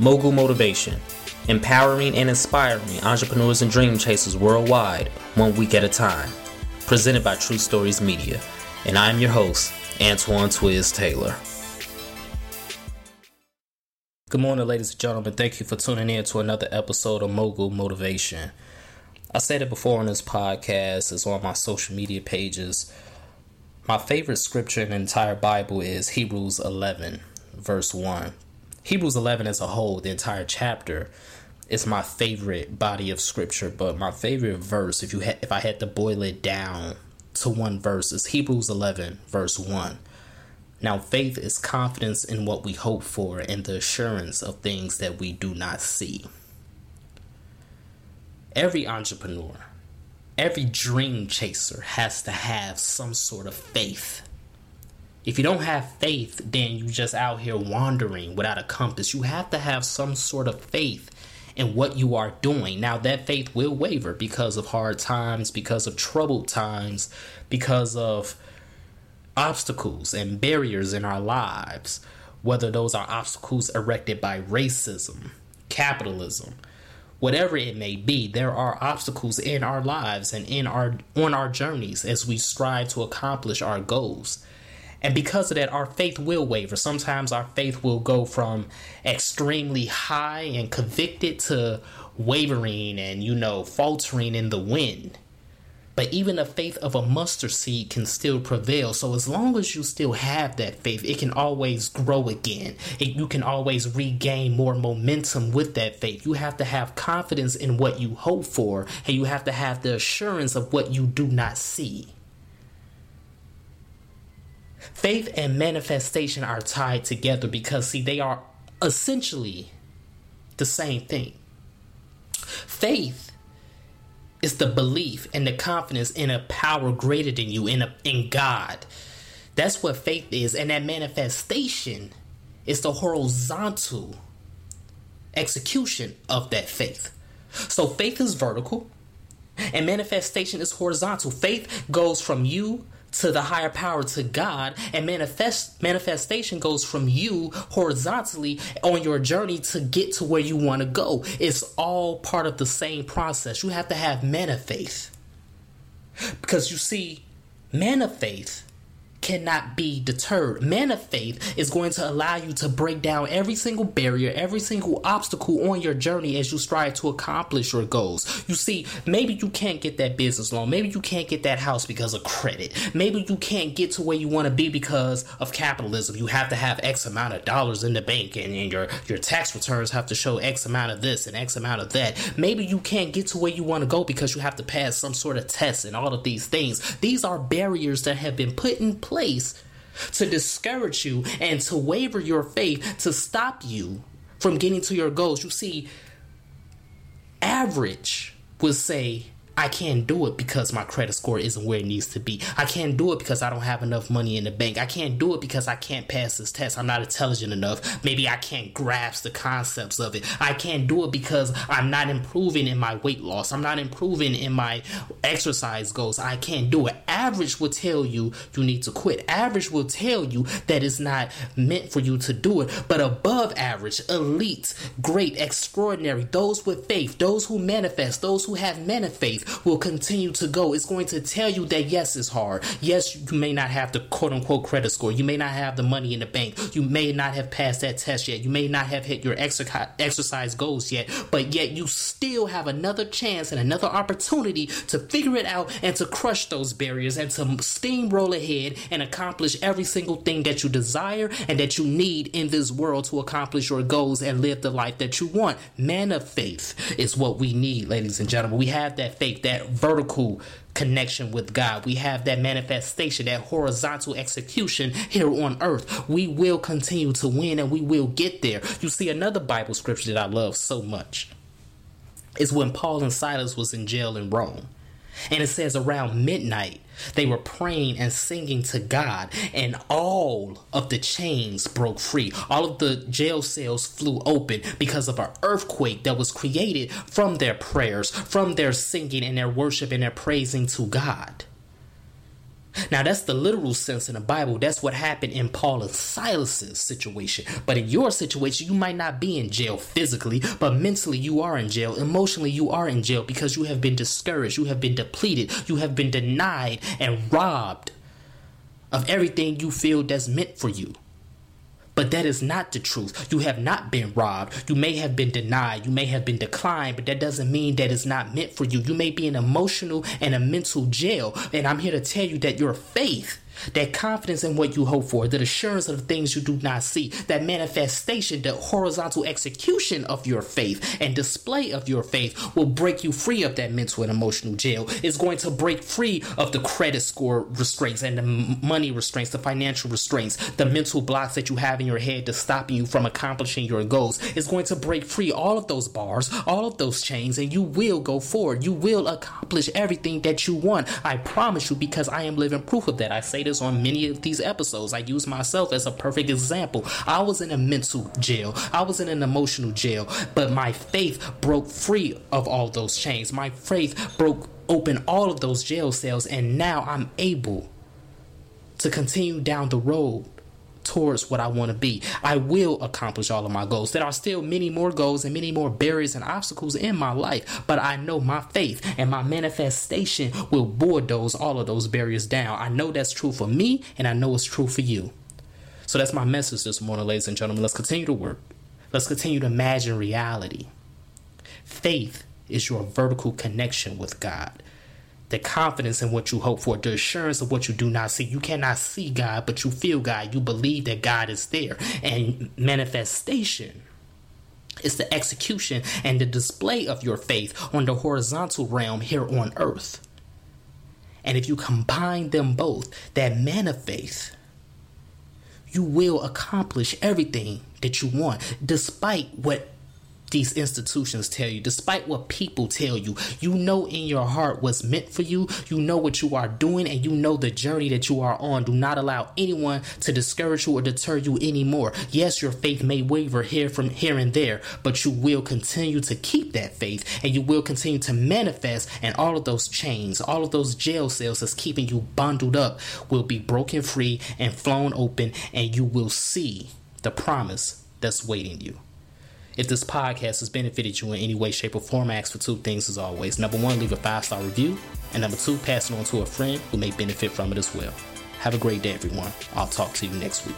Mogul Motivation, empowering and inspiring entrepreneurs and dream chasers worldwide, one week at a time. Presented by True Stories Media. And I am your host, Antoine Twiz Taylor. Good morning, ladies and gentlemen. Thank you for tuning in to another episode of Mogul Motivation. I said it before on this podcast, it's on my social media pages. My favorite scripture in the entire Bible is Hebrews 11, verse 1. Hebrews 11 as a whole, the entire chapter, is my favorite body of scripture. But my favorite verse, if you ha- if I had to boil it down to one verse, is Hebrews 11 verse 1. Now, faith is confidence in what we hope for and the assurance of things that we do not see. Every entrepreneur, every dream chaser has to have some sort of faith if you don't have faith, then you just out here wandering without a compass. You have to have some sort of faith in what you are doing. Now, that faith will waver because of hard times, because of troubled times, because of obstacles and barriers in our lives, whether those are obstacles erected by racism, capitalism, whatever it may be there are obstacles in our lives and in our on our journeys as we strive to accomplish our goals and because of that, our faith will waver. Sometimes our faith will go from extremely high and convicted to wavering and, you know, faltering in the wind. But even the faith of a mustard seed can still prevail. So as long as you still have that faith, it can always grow again. It, you can always regain more momentum with that faith. You have to have confidence in what you hope for, and you have to have the assurance of what you do not see. Faith and manifestation are tied together because, see, they are essentially the same thing. Faith is the belief and the confidence in a power greater than you, in, a, in God. That's what faith is. And that manifestation is the horizontal execution of that faith. So faith is vertical and manifestation is horizontal. Faith goes from you to the higher power to God and manifest manifestation goes from you horizontally on your journey to get to where you want to go. It's all part of the same process. You have to have man of faith. Because you see, man of faith cannot be deterred. Man of faith is going to allow you to break down every single barrier, every single obstacle on your journey as you strive to accomplish your goals. You see, maybe you can't get that business loan. Maybe you can't get that house because of credit. Maybe you can't get to where you want to be because of capitalism. You have to have X amount of dollars in the bank and, and your, your tax returns have to show X amount of this and X amount of that. Maybe you can't get to where you want to go because you have to pass some sort of test and all of these things. These are barriers that have been put in place place to discourage you and to waver your faith to stop you from getting to your goals. You see, average would say I can't do it because my credit score isn't where it needs to be. I can't do it because I don't have enough money in the bank. I can't do it because I can't pass this test. I'm not intelligent enough. Maybe I can't grasp the concepts of it. I can't do it because I'm not improving in my weight loss. I'm not improving in my exercise goals. I can't do it. Average will tell you you need to quit. Average will tell you that it's not meant for you to do it. But above average, elite, great, extraordinary, those with faith, those who manifest, those who have manifest, will continue to go. It's going to tell you that yes, it's hard. Yes, you may not have the quote unquote credit score. You may not have the money in the bank. You may not have passed that test yet. You may not have hit your exercise goals yet, but yet you still have another chance and another opportunity to figure it out and to crush those barriers and to steamroll ahead and accomplish every single thing that you desire and that you need in this world to accomplish your goals and live the life that you want. Man of faith is what we need, ladies and gentlemen. We have that faith that vertical connection with God. We have that manifestation, that horizontal execution here on earth. We will continue to win and we will get there. You see, another Bible scripture that I love so much is when Paul and Silas was in jail in Rome. And it says around midnight, they were praying and singing to God, and all of the chains broke free. All of the jail cells flew open because of an earthquake that was created from their prayers, from their singing and their worship and their praising to God. Now, that's the literal sense in the Bible. That's what happened in Paul and Silas's situation. But in your situation, you might not be in jail physically, but mentally you are in jail. Emotionally, you are in jail because you have been discouraged, you have been depleted, you have been denied and robbed of everything you feel that's meant for you. But that is not the truth. You have not been robbed. You may have been denied. You may have been declined, but that doesn't mean that it's not meant for you. You may be in emotional and a mental jail. And I'm here to tell you that your faith that confidence in what you hope for, that assurance of the things you do not see, that manifestation, the horizontal execution of your faith and display of your faith will break you free of that mental and emotional jail. It's going to break free of the credit score restraints and the money restraints, the financial restraints, the mental blocks that you have in your head to stopping you from accomplishing your goals. It's going to break free all of those bars, all of those chains, and you will go forward. You will accomplish everything that you want. I promise you because I am living proof of that. I say this on many of these episodes. I use myself as a perfect example. I was in a mental jail, I was in an emotional jail, but my faith broke free of all those chains. My faith broke open all of those jail cells, and now I'm able to continue down the road towards what I want to be. I will accomplish all of my goals. There are still many more goals and many more barriers and obstacles in my life, but I know my faith and my manifestation will bulldoze all of those barriers down. I know that's true for me, and I know it's true for you. So that's my message this morning, ladies and gentlemen. Let's continue to work. Let's continue to imagine reality. Faith is your vertical connection with God the confidence in what you hope for, the assurance of what you do not see. You cannot see God, but you feel God. You believe that God is there. And manifestation is the execution and the display of your faith on the horizontal realm here on earth. And if you combine them both, that man of faith, you will accomplish everything that you want, despite what these institutions tell you, despite what people tell you. You know in your heart what's meant for you. You know what you are doing, and you know the journey that you are on. Do not allow anyone to discourage you or deter you anymore. Yes, your faith may waver here from here and there, but you will continue to keep that faith and you will continue to manifest, and all of those chains, all of those jail cells that's keeping you bundled up will be broken free and flown open, and you will see the promise that's waiting you. If this podcast has benefited you in any way, shape, or form, I ask for two things as always. Number one, leave a five star review. And number two, pass it on to a friend who may benefit from it as well. Have a great day, everyone. I'll talk to you next week.